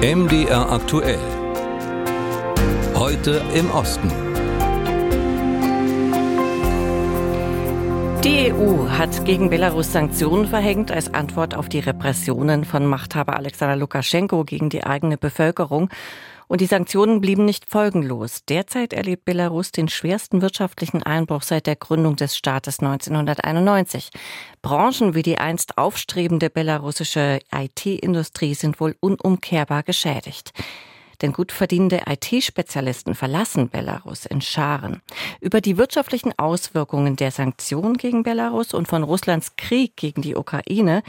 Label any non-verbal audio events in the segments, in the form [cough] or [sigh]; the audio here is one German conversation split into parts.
MDR aktuell. Heute im Osten. Die EU hat gegen Belarus Sanktionen verhängt als Antwort auf die Repressionen von Machthaber Alexander Lukaschenko gegen die eigene Bevölkerung. Und die Sanktionen blieben nicht folgenlos. Derzeit erlebt Belarus den schwersten wirtschaftlichen Einbruch seit der Gründung des Staates 1991. Branchen wie die einst aufstrebende belarussische IT-Industrie sind wohl unumkehrbar geschädigt. Denn gut verdienende IT-Spezialisten verlassen Belarus in Scharen. Über die wirtschaftlichen Auswirkungen der Sanktionen gegen Belarus und von Russlands Krieg gegen die Ukraine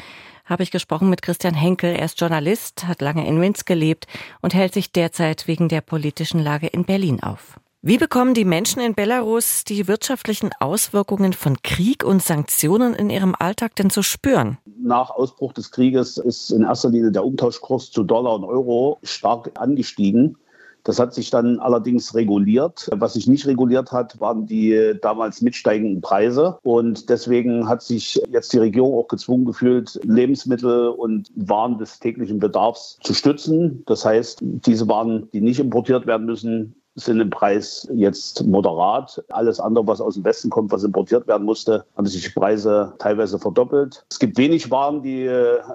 habe ich gesprochen mit Christian Henkel. Er ist Journalist, hat lange in Minsk gelebt und hält sich derzeit wegen der politischen Lage in Berlin auf. Wie bekommen die Menschen in Belarus die wirtschaftlichen Auswirkungen von Krieg und Sanktionen in ihrem Alltag denn zu spüren? Nach Ausbruch des Krieges ist in erster Linie der Umtauschkurs zu Dollar und Euro stark angestiegen. Das hat sich dann allerdings reguliert. Was sich nicht reguliert hat, waren die damals mitsteigenden Preise. Und deswegen hat sich jetzt die Regierung auch gezwungen gefühlt, Lebensmittel und Waren des täglichen Bedarfs zu stützen. Das heißt, diese Waren, die nicht importiert werden müssen, sind im Preis jetzt moderat. Alles andere, was aus dem Westen kommt, was importiert werden musste, haben sich die Preise teilweise verdoppelt. Es gibt wenig Waren, die,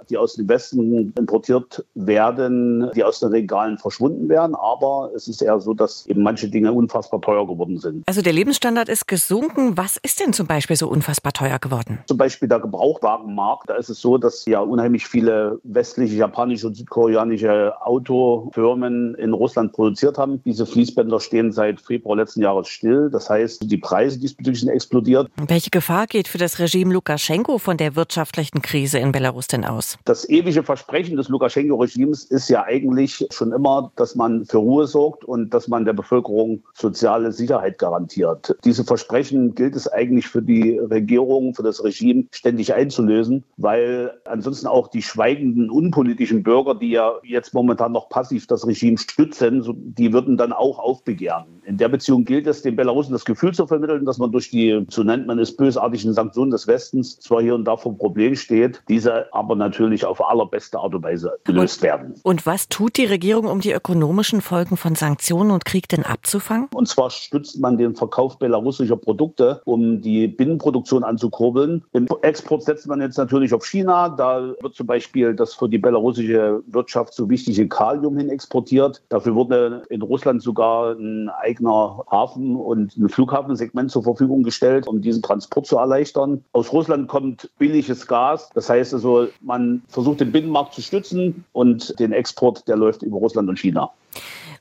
die aus dem Westen importiert werden, die aus den Regalen verschwunden wären. Aber es ist eher so, dass eben manche Dinge unfassbar teuer geworden sind. Also der Lebensstandard ist gesunken. Was ist denn zum Beispiel so unfassbar teuer geworden? Zum Beispiel der Gebrauchwagenmarkt. Da ist es so, dass ja unheimlich viele westliche, japanische und südkoreanische Autofirmen in Russland produziert haben. Diese Fließbänder Händler stehen seit Februar letzten Jahres still. Das heißt, die Preise diesbezüglich sind explodiert. Welche Gefahr geht für das Regime Lukaschenko von der wirtschaftlichen Krise in Belarus denn aus? Das ewige Versprechen des Lukaschenko-Regimes ist ja eigentlich schon immer, dass man für Ruhe sorgt und dass man der Bevölkerung soziale Sicherheit garantiert. Diese Versprechen gilt es eigentlich für die Regierung, für das Regime ständig einzulösen, weil ansonsten auch die schweigenden unpolitischen Bürger, die ja jetzt momentan noch passiv das Regime stützen, die würden dann auch auf aufbegehren. In der Beziehung gilt es, den Belarusen das Gefühl zu vermitteln, dass man durch die, so nennt man es, bösartigen Sanktionen des Westens zwar hier und da vor Problem steht, diese aber natürlich auf allerbeste Art und Weise gelöst werden. Und was tut die Regierung, um die ökonomischen Folgen von Sanktionen und Krieg denn abzufangen? Und zwar stützt man den Verkauf belarussischer Produkte, um die Binnenproduktion anzukurbeln. Im Export setzt man jetzt natürlich auf China. Da wird zum Beispiel das für die belarussische Wirtschaft so wichtige Kalium hin exportiert. Dafür wurde in Russland sogar ein eigener Hafen und ein Flughafensegment zur Verfügung gestellt, um diesen Transport zu erleichtern. Aus Russland kommt billiges Gas. Das heißt also, man versucht den Binnenmarkt zu stützen und den Export, der läuft über Russland und China.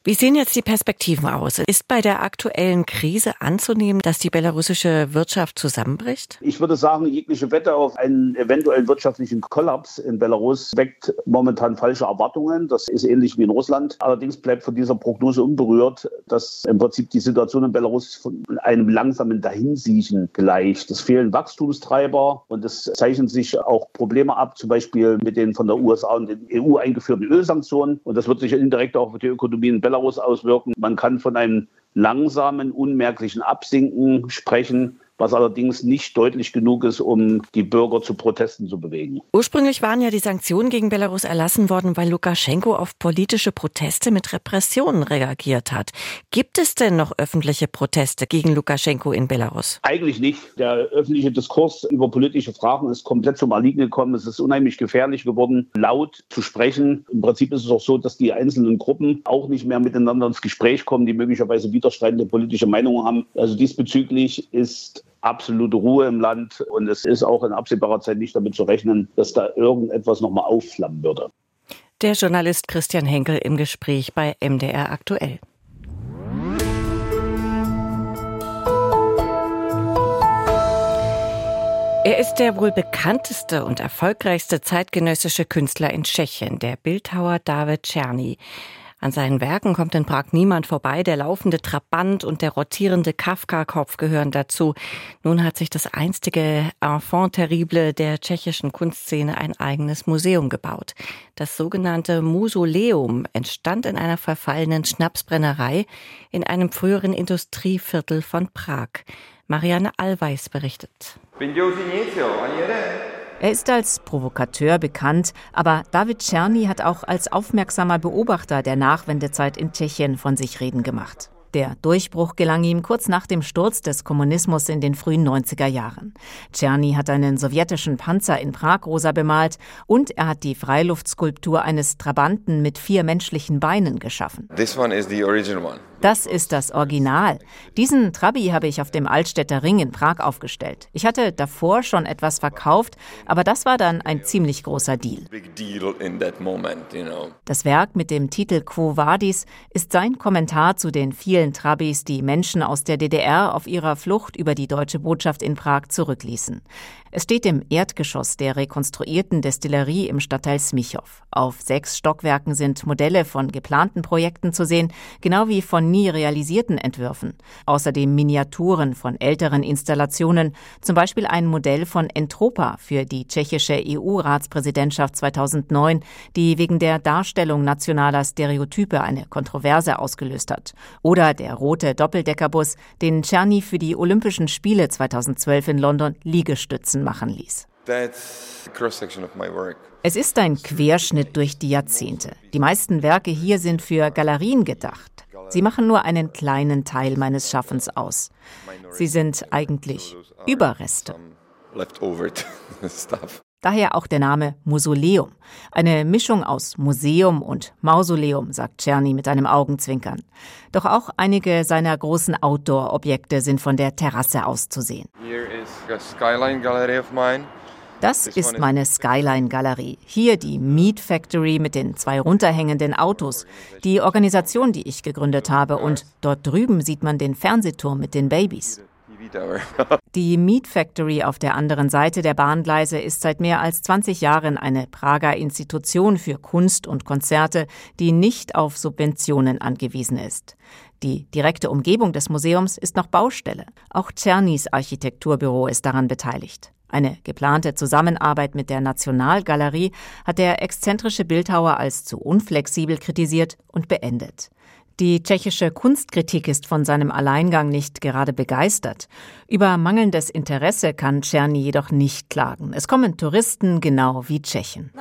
Wie sehen jetzt die Perspektiven aus? Ist bei der aktuellen Krise anzunehmen, dass die belarussische Wirtschaft zusammenbricht? Ich würde sagen, jegliche Wette auf einen eventuellen wirtschaftlichen Kollaps in Belarus weckt momentan falsche Erwartungen. Das ist ähnlich wie in Russland. Allerdings bleibt von dieser Prognose unberührt, dass im Prinzip die Situation in Belarus von einem langsamen Dahinsiechen gleicht. Es fehlen Wachstumstreiber und es zeichnen sich auch Probleme ab, zum Beispiel mit den von der USA und den EU eingeführten Ölsanktionen. Und das wird sich indirekt auch auf die Ökonomie in Belarus Belarus auswirken. Man kann von einem langsamen, unmerklichen Absinken sprechen was allerdings nicht deutlich genug ist, um die Bürger zu Protesten zu bewegen. Ursprünglich waren ja die Sanktionen gegen Belarus erlassen worden, weil Lukaschenko auf politische Proteste mit Repressionen reagiert hat. Gibt es denn noch öffentliche Proteste gegen Lukaschenko in Belarus? Eigentlich nicht. Der öffentliche Diskurs über politische Fragen ist komplett zum Erliegen gekommen. Es ist unheimlich gefährlich geworden, laut zu sprechen. Im Prinzip ist es auch so, dass die einzelnen Gruppen auch nicht mehr miteinander ins Gespräch kommen, die möglicherweise widerstreitende politische Meinungen haben. Also diesbezüglich ist absolute Ruhe im Land und es ist auch in absehbarer Zeit nicht damit zu rechnen, dass da irgendetwas nochmal aufflammen würde. Der Journalist Christian Henkel im Gespräch bei MDR aktuell. Er ist der wohl bekannteste und erfolgreichste zeitgenössische Künstler in Tschechien, der Bildhauer David Czerny. An seinen Werken kommt in Prag niemand vorbei. Der laufende Trabant und der rotierende Kafka-Kopf gehören dazu. Nun hat sich das einstige Enfant terrible der tschechischen Kunstszene ein eigenes Museum gebaut. Das sogenannte Musoleum entstand in einer verfallenen Schnapsbrennerei in einem früheren Industrieviertel von Prag. Marianne Allweis berichtet. Er ist als Provokateur bekannt, aber David Czerny hat auch als aufmerksamer Beobachter der Nachwendezeit in Tschechien von sich reden gemacht. Der Durchbruch gelang ihm kurz nach dem Sturz des Kommunismus in den frühen 90er Jahren. Czerny hat einen sowjetischen Panzer in Prag rosa bemalt und er hat die Freiluftskulptur eines Trabanten mit vier menschlichen Beinen geschaffen. This one is the original one. Das ist das Original. Diesen Trabi habe ich auf dem Altstädter Ring in Prag aufgestellt. Ich hatte davor schon etwas verkauft, aber das war dann ein ziemlich großer Deal. Das Werk mit dem Titel Quo Vadis ist sein Kommentar zu den vielen Trabis, die Menschen aus der DDR auf ihrer Flucht über die deutsche Botschaft in Prag zurückließen. Es steht im Erdgeschoss der rekonstruierten Destillerie im Stadtteil Smichow. Auf sechs Stockwerken sind Modelle von geplanten Projekten zu sehen, genau wie von nie realisierten Entwürfen. Außerdem Miniaturen von älteren Installationen, zum Beispiel ein Modell von Entropa für die tschechische EU-Ratspräsidentschaft 2009, die wegen der Darstellung nationaler Stereotype eine Kontroverse ausgelöst hat. Oder der rote Doppeldeckerbus, den Czerny für die Olympischen Spiele 2012 in London Liegestützen machen ließ. Es ist ein Querschnitt durch die Jahrzehnte. Die meisten Werke hier sind für Galerien gedacht. Sie machen nur einen kleinen Teil meines Schaffens aus. Sie sind eigentlich Überreste. [laughs] Daher auch der Name Mausoleum. Eine Mischung aus Museum und Mausoleum, sagt Czerny mit einem Augenzwinkern. Doch auch einige seiner großen Outdoor-Objekte sind von der Terrasse aus zu sehen. Das ist meine Skyline-Galerie. Hier die Meat Factory mit den zwei runterhängenden Autos, die Organisation, die ich gegründet habe. Und dort drüben sieht man den Fernsehturm mit den Babys. Die Meat Factory auf der anderen Seite der Bahngleise ist seit mehr als 20 Jahren eine Prager Institution für Kunst und Konzerte, die nicht auf Subventionen angewiesen ist. Die direkte Umgebung des Museums ist noch Baustelle. Auch Czernys Architekturbüro ist daran beteiligt. Eine geplante Zusammenarbeit mit der Nationalgalerie hat der exzentrische Bildhauer als zu unflexibel kritisiert und beendet. Die tschechische Kunstkritik ist von seinem Alleingang nicht gerade begeistert. Über mangelndes Interesse kann Czerny jedoch nicht klagen. Es kommen Touristen genau wie Tschechen.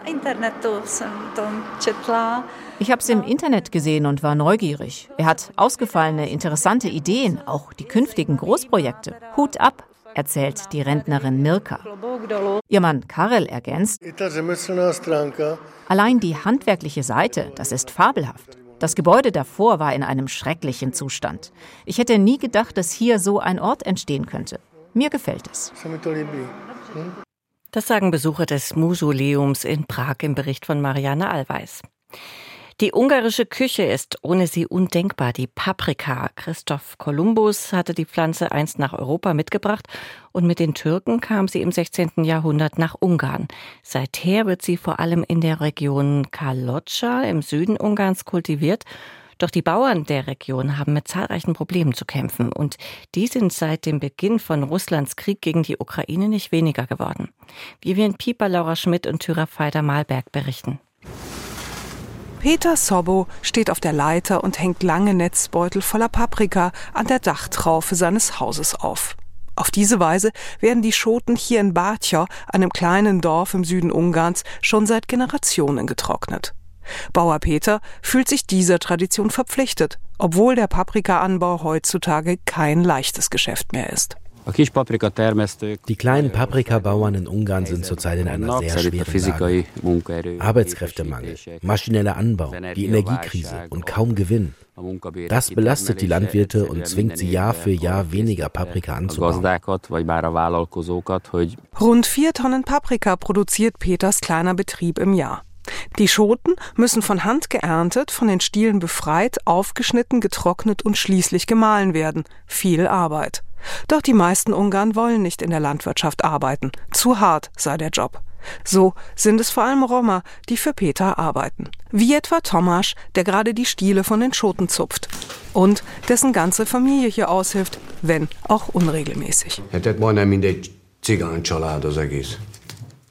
Ich habe es im Internet gesehen und war neugierig. Er hat ausgefallene, interessante Ideen, auch die künftigen Großprojekte. Hut ab, erzählt die Rentnerin Mirka. Ihr Mann Karel ergänzt, allein die handwerkliche Seite, das ist fabelhaft. Das Gebäude davor war in einem schrecklichen Zustand. Ich hätte nie gedacht, dass hier so ein Ort entstehen könnte. Mir gefällt es. Das sagen Besucher des Museums in Prag im Bericht von Marianne Allweis. Die ungarische Küche ist ohne sie undenkbar. Die Paprika. Christoph Kolumbus hatte die Pflanze einst nach Europa mitgebracht und mit den Türken kam sie im 16. Jahrhundert nach Ungarn. Seither wird sie vor allem in der Region Kalocsa im Süden Ungarns kultiviert. Doch die Bauern der Region haben mit zahlreichen Problemen zu kämpfen und die sind seit dem Beginn von Russlands Krieg gegen die Ukraine nicht weniger geworden. Vivian Pieper, Laura Schmidt und Thyra Feider-Malberg berichten. Peter Sobbo steht auf der Leiter und hängt lange Netzbeutel voller Paprika an der Dachtraufe seines Hauses auf. Auf diese Weise werden die Schoten hier in Batja, einem kleinen Dorf im Süden Ungarns, schon seit Generationen getrocknet. Bauer Peter fühlt sich dieser Tradition verpflichtet, obwohl der Paprikaanbau heutzutage kein leichtes Geschäft mehr ist. Die kleinen Paprikabauern in Ungarn sind zurzeit in einer sehr schweren Lage. Arbeitskräftemangel, maschineller Anbau, die Energiekrise und kaum Gewinn. Das belastet die Landwirte und zwingt sie Jahr für Jahr weniger Paprika anzubauen. Rund vier Tonnen Paprika produziert Peters kleiner Betrieb im Jahr. Die Schoten müssen von Hand geerntet, von den Stielen befreit, aufgeschnitten, getrocknet und schließlich gemahlen werden. Viel Arbeit. Doch die meisten Ungarn wollen nicht in der Landwirtschaft arbeiten. Zu hart sei der Job. So sind es vor allem Roma, die für Peter arbeiten. Wie etwa Tomasz, der gerade die Stiele von den Schoten zupft. Und dessen ganze Familie hier aushilft, wenn auch unregelmäßig.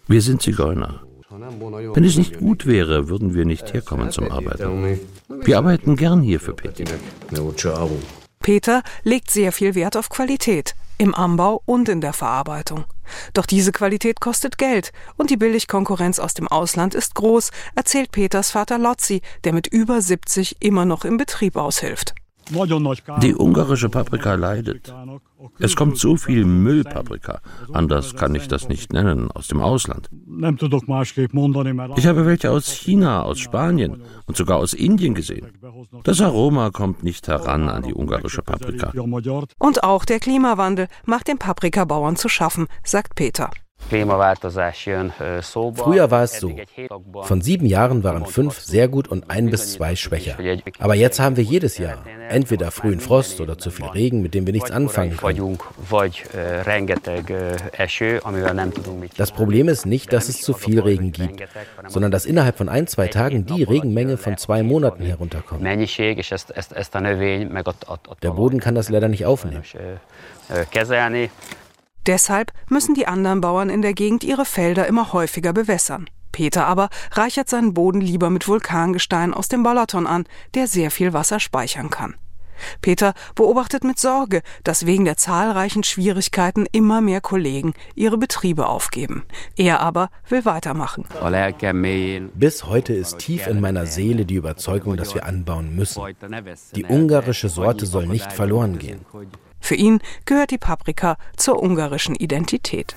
Wir sind Zigeuner. Wenn es nicht gut wäre, würden wir nicht herkommen zum Arbeiten. Wir arbeiten gern hier für Peter. Peter legt sehr viel Wert auf Qualität. im Anbau und in der Verarbeitung. Doch diese Qualität kostet Geld und die Billigkonkurrenz aus dem Ausland ist groß, erzählt Peters Vater Lotzi, der mit über 70 immer noch im Betrieb aushilft. Die ungarische Paprika leidet. Es kommt so viel Müllpaprika, anders kann ich das nicht nennen, aus dem Ausland. Ich habe welche aus China, aus Spanien und sogar aus Indien gesehen. Das Aroma kommt nicht heran an die ungarische Paprika. Und auch der Klimawandel macht den Paprikabauern zu schaffen, sagt Peter. Früher war es so. Von sieben Jahren waren fünf sehr gut und ein bis zwei schwächer. Aber jetzt haben wir jedes Jahr entweder frühen Frost oder zu viel Regen, mit dem wir nichts anfangen können. Das Problem ist nicht, dass es zu viel Regen gibt, sondern dass innerhalb von ein, zwei Tagen die Regenmenge von zwei Monaten herunterkommt. Der Boden kann das leider nicht aufnehmen. Deshalb müssen die anderen Bauern in der Gegend ihre Felder immer häufiger bewässern. Peter aber reichert seinen Boden lieber mit Vulkangestein aus dem Balaton an, der sehr viel Wasser speichern kann. Peter beobachtet mit Sorge, dass wegen der zahlreichen Schwierigkeiten immer mehr Kollegen ihre Betriebe aufgeben. Er aber will weitermachen. Bis heute ist tief in meiner Seele die Überzeugung, dass wir anbauen müssen. Die ungarische Sorte soll nicht verloren gehen. Für ihn gehört die Paprika zur ungarischen Identität.